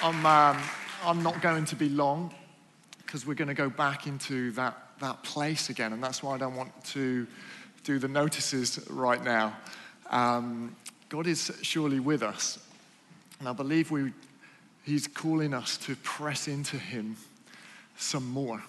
I'm, um, I'm not going to be long because we're going to go back into that, that place again, and that's why I don't want to do the notices right now. Um, God is surely with us, and I believe we, He's calling us to press into Him some more.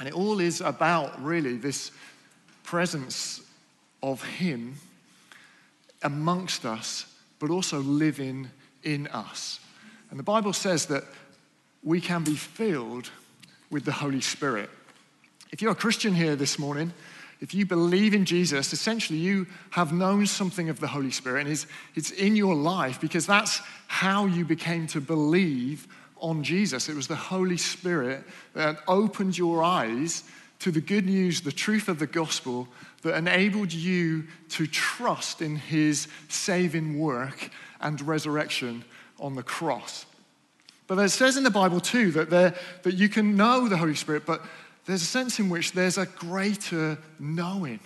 And it all is about really this presence of Him amongst us, but also living in us. And the Bible says that we can be filled with the Holy Spirit. If you're a Christian here this morning, if you believe in Jesus, essentially you have known something of the Holy Spirit and it's, it's in your life because that's how you became to believe on Jesus. It was the Holy Spirit that opened your eyes to the good news, the truth of the gospel, that enabled you to trust in his saving work and resurrection on the cross. But it says in the Bible too that, there, that you can know the Holy Spirit, but there's a sense in which there's a greater knowing,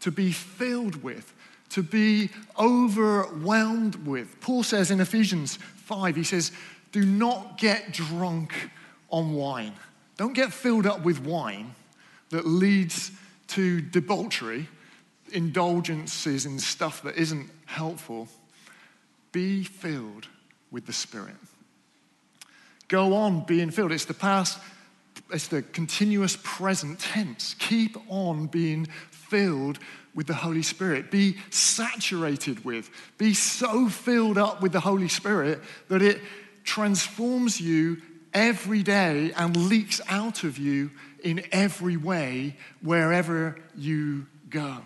to be filled with, to be overwhelmed with. Paul says in Ephesians 5, he says, Do not get drunk on wine. Don't get filled up with wine that leads to debauchery, indulgences in stuff that isn't helpful. Be filled with the Spirit. Go on being filled. It's the past, it's the continuous present tense. Keep on being filled with the Holy Spirit. Be saturated with, be so filled up with the Holy Spirit that it transforms you every day and leaks out of you in every way wherever you go.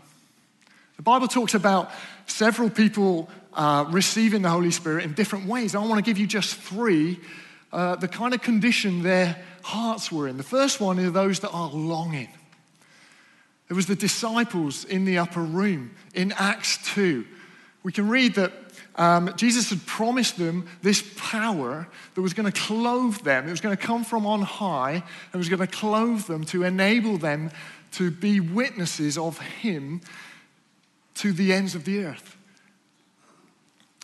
The Bible talks about several people uh, receiving the Holy Spirit in different ways. I want to give you just three, uh, the kind of condition their hearts were in. The first one is those that are longing. It was the disciples in the upper room in Acts 2. We can read that um, Jesus had promised them this power that was going to clothe them. It was going to come from on high and was going to clothe them to enable them to be witnesses of Him to the ends of the earth.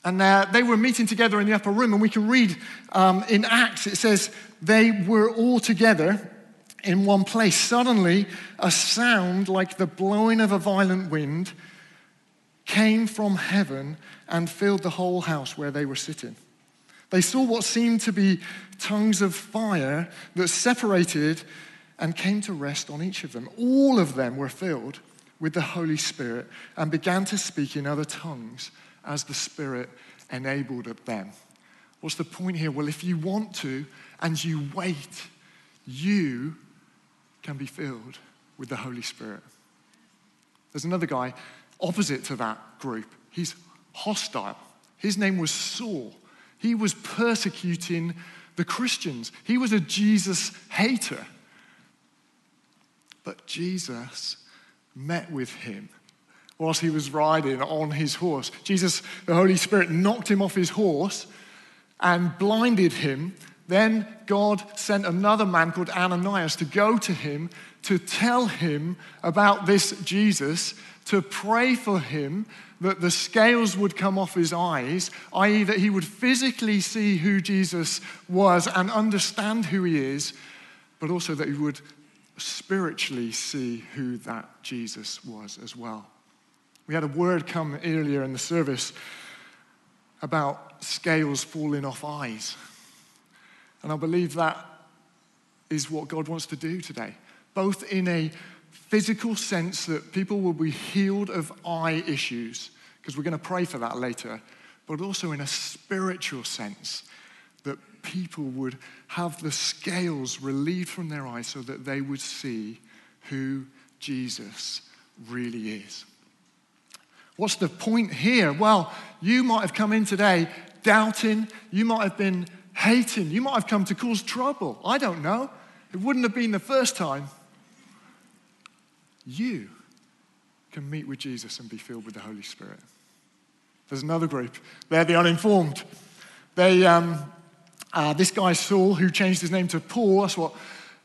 And uh, they were meeting together in the upper room, and we can read um, in Acts, it says, they were all together in one place. Suddenly, a sound like the blowing of a violent wind came from heaven and filled the whole house where they were sitting. They saw what seemed to be tongues of fire that separated and came to rest on each of them. All of them were filled with the Holy Spirit and began to speak in other tongues as the Spirit enabled them. What's the point here? Well, if you want to and you wait, you can be filled with the Holy Spirit. There's another guy opposite to that group. He's hostile. His name was Saul. He was persecuting the Christians, he was a Jesus hater. But Jesus met with him whilst he was riding on his horse. Jesus, the Holy Spirit, knocked him off his horse and blinded him. Then God sent another man called Ananias to go to him to tell him about this Jesus to pray for him that the scales would come off his eyes, i.e., that he would physically see who Jesus was and understand who he is, but also that he would spiritually see who that Jesus was as well. We had a word come earlier in the service about scales falling off eyes. And I believe that is what God wants to do today, both in a physical sense that people will be healed of eye issues, because we're going to pray for that later, but also in a spiritual sense that people would have the scales relieved from their eyes so that they would see who Jesus really is. What's the point here? Well, you might have come in today doubting, you might have been hating, you might have come to cause trouble. I don't know. It wouldn't have been the first time you can meet with Jesus and be filled with the Holy Spirit. There's another group. They're the uninformed. They, um, uh, this guy Saul, who changed his name to Paul, that's what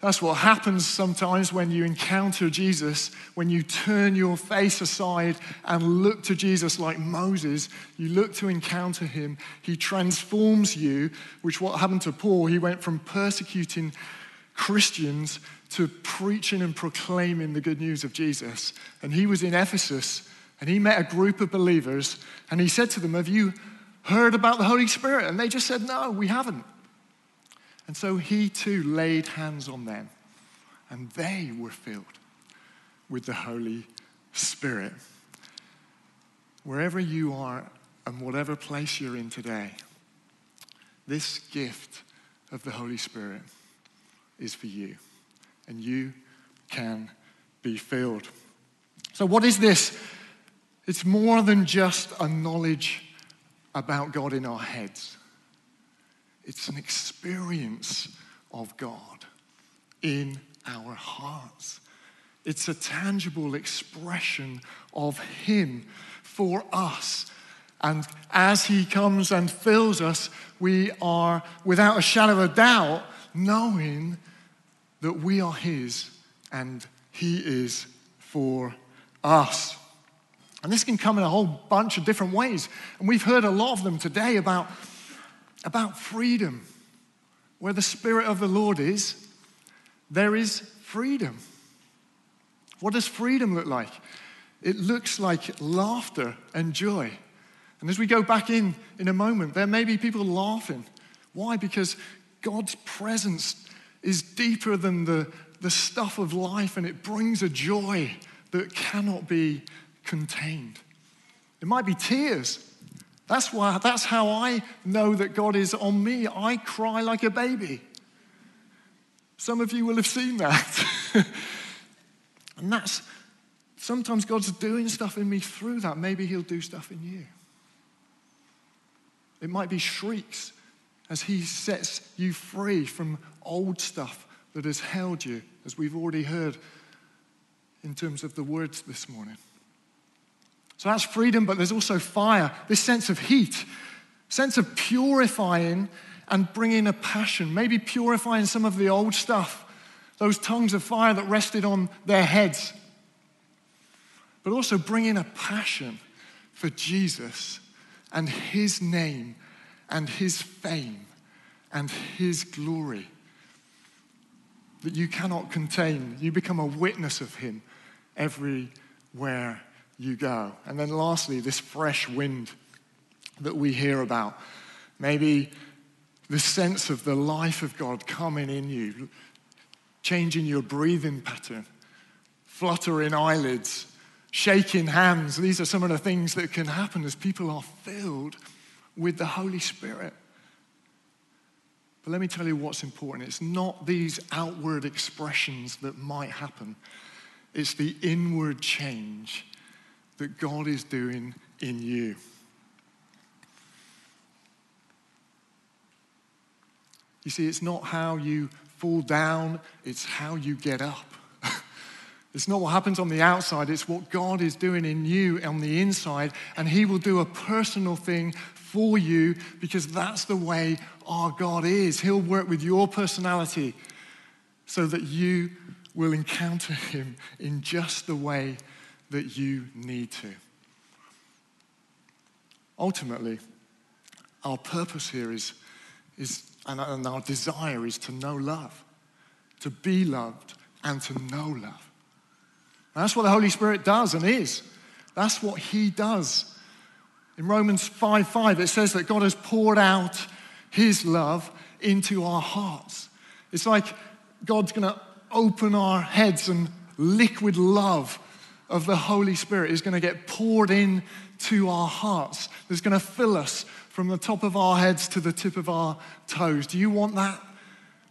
That's what happens sometimes when you encounter Jesus, when you turn your face aside and look to Jesus like Moses. You look to encounter him. He transforms you, which what happened to Paul, he went from persecuting Christians to preaching and proclaiming the good news of Jesus. And he was in Ephesus and he met a group of believers and he said to them, Have you heard about the Holy Spirit? And they just said, No, we haven't. And so he too laid hands on them, and they were filled with the Holy Spirit. Wherever you are and whatever place you're in today, this gift of the Holy Spirit is for you, and you can be filled. So, what is this? It's more than just a knowledge about God in our heads. It's an experience of God in our hearts. It's a tangible expression of Him for us. And as He comes and fills us, we are, without a shadow of a doubt, knowing that we are His and He is for us. And this can come in a whole bunch of different ways. And we've heard a lot of them today about about freedom. Where the Spirit of the Lord is, there is freedom. What does freedom look like? It looks like laughter and joy. And as we go back in in a moment, there may be people laughing. Why? Because God's presence is deeper than the, the stuff of life and it brings a joy that cannot be contained. It might be tears. That's, why, that's how I know that God is on me. I cry like a baby. Some of you will have seen that. and that's sometimes God's doing stuff in me through that. Maybe He'll do stuff in you. It might be shrieks as He sets you free from old stuff that has held you, as we've already heard in terms of the words this morning. So that's freedom, but there's also fire, this sense of heat, sense of purifying and bringing a passion, maybe purifying some of the old stuff, those tongues of fire that rested on their heads, but also bringing a passion for Jesus and his name and his fame and his glory that you cannot contain. You become a witness of him everywhere you go. And then lastly, this fresh wind that we hear about. Maybe the sense of the life of God coming in you, changing your breathing pattern, fluttering eyelids, shaking hands. These are some of the things that can happen as people are filled with the Holy Spirit. But let me tell you what's important. It's not these outward expressions that might happen, it's the inward change that God is doing in you. You see, it's not how you fall down, it's how you get up. it's not what happens on the outside, it's what God is doing in you on the inside, and He will do a personal thing for you because that's the way our God is. He'll work with your personality so that you will encounter Him in just the way that you need to. Ultimately, our purpose here is, is and, and our desire is to know love, to be loved, and to know love. And that's what the Holy Spirit does and is. That's what He does. In Romans 5 5, it says that God has poured out His love into our hearts. It's like God's going to open our heads and liquid love of the Holy Spirit is going to get poured in to our hearts. That's going to fill us from the top of our heads to the tip of our toes. Do you want that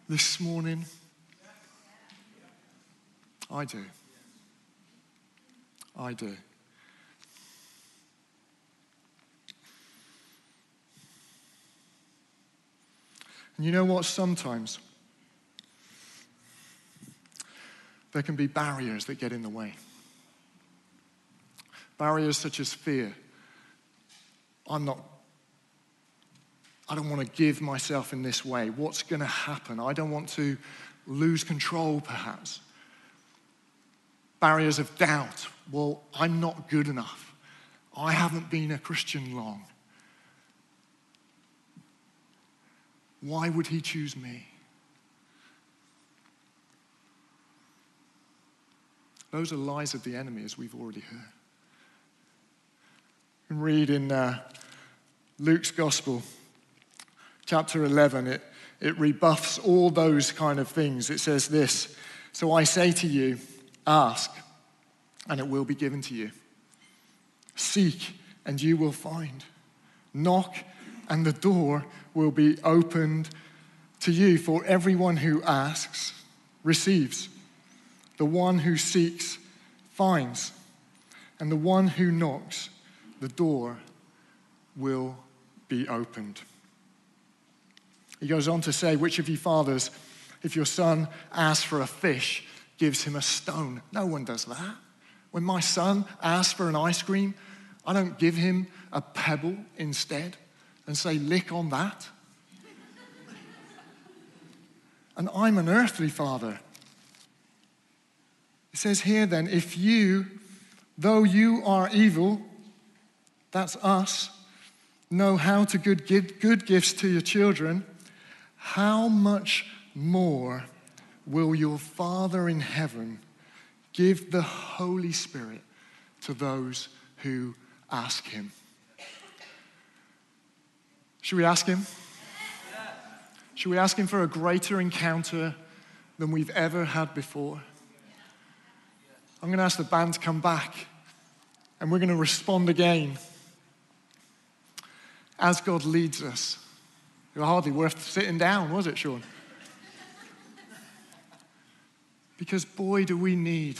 this morning? I do. I do. And you know what? Sometimes there can be barriers that get in the way. Barriers such as fear. I'm not, I don't want to give myself in this way. What's going to happen? I don't want to lose control, perhaps. Barriers of doubt. Well, I'm not good enough. I haven't been a Christian long. Why would he choose me? Those are lies of the enemy, as we've already heard. And read in uh, Luke's Gospel, chapter 11, it, it rebuffs all those kind of things. It says this So I say to you, ask, and it will be given to you. Seek, and you will find. Knock, and the door will be opened to you. For everyone who asks receives, the one who seeks finds, and the one who knocks, the door will be opened. He goes on to say, Which of you fathers, if your son asks for a fish, gives him a stone? No one does that. When my son asks for an ice cream, I don't give him a pebble instead and say, Lick on that. and I'm an earthly father. It says here then, if you, though you are evil, that's us, know how to good, give good gifts to your children, how much more will your Father in heaven give the Holy Spirit to those who ask him? Should we ask him? Should we ask him for a greater encounter than we've ever had before? I'm going to ask the band to come back and we're going to respond again as God leads us. It was hardly worth sitting down, was it, Sean? Because boy, do we need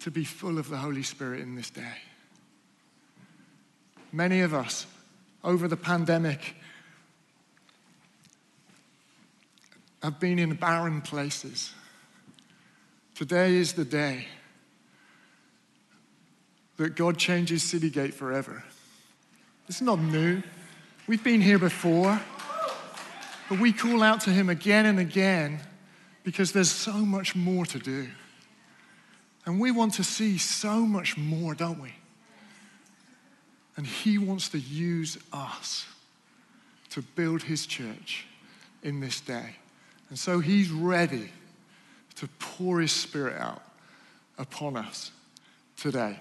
to be full of the Holy Spirit in this day. Many of us, over the pandemic, have been in barren places. Today is the day that God changes Citygate forever. It's not new. We've been here before. But we call out to Him again and again because there's so much more to do. And we want to see so much more, don't we? And He wants to use us to build His church in this day. And so He's ready to pour His Spirit out upon us today.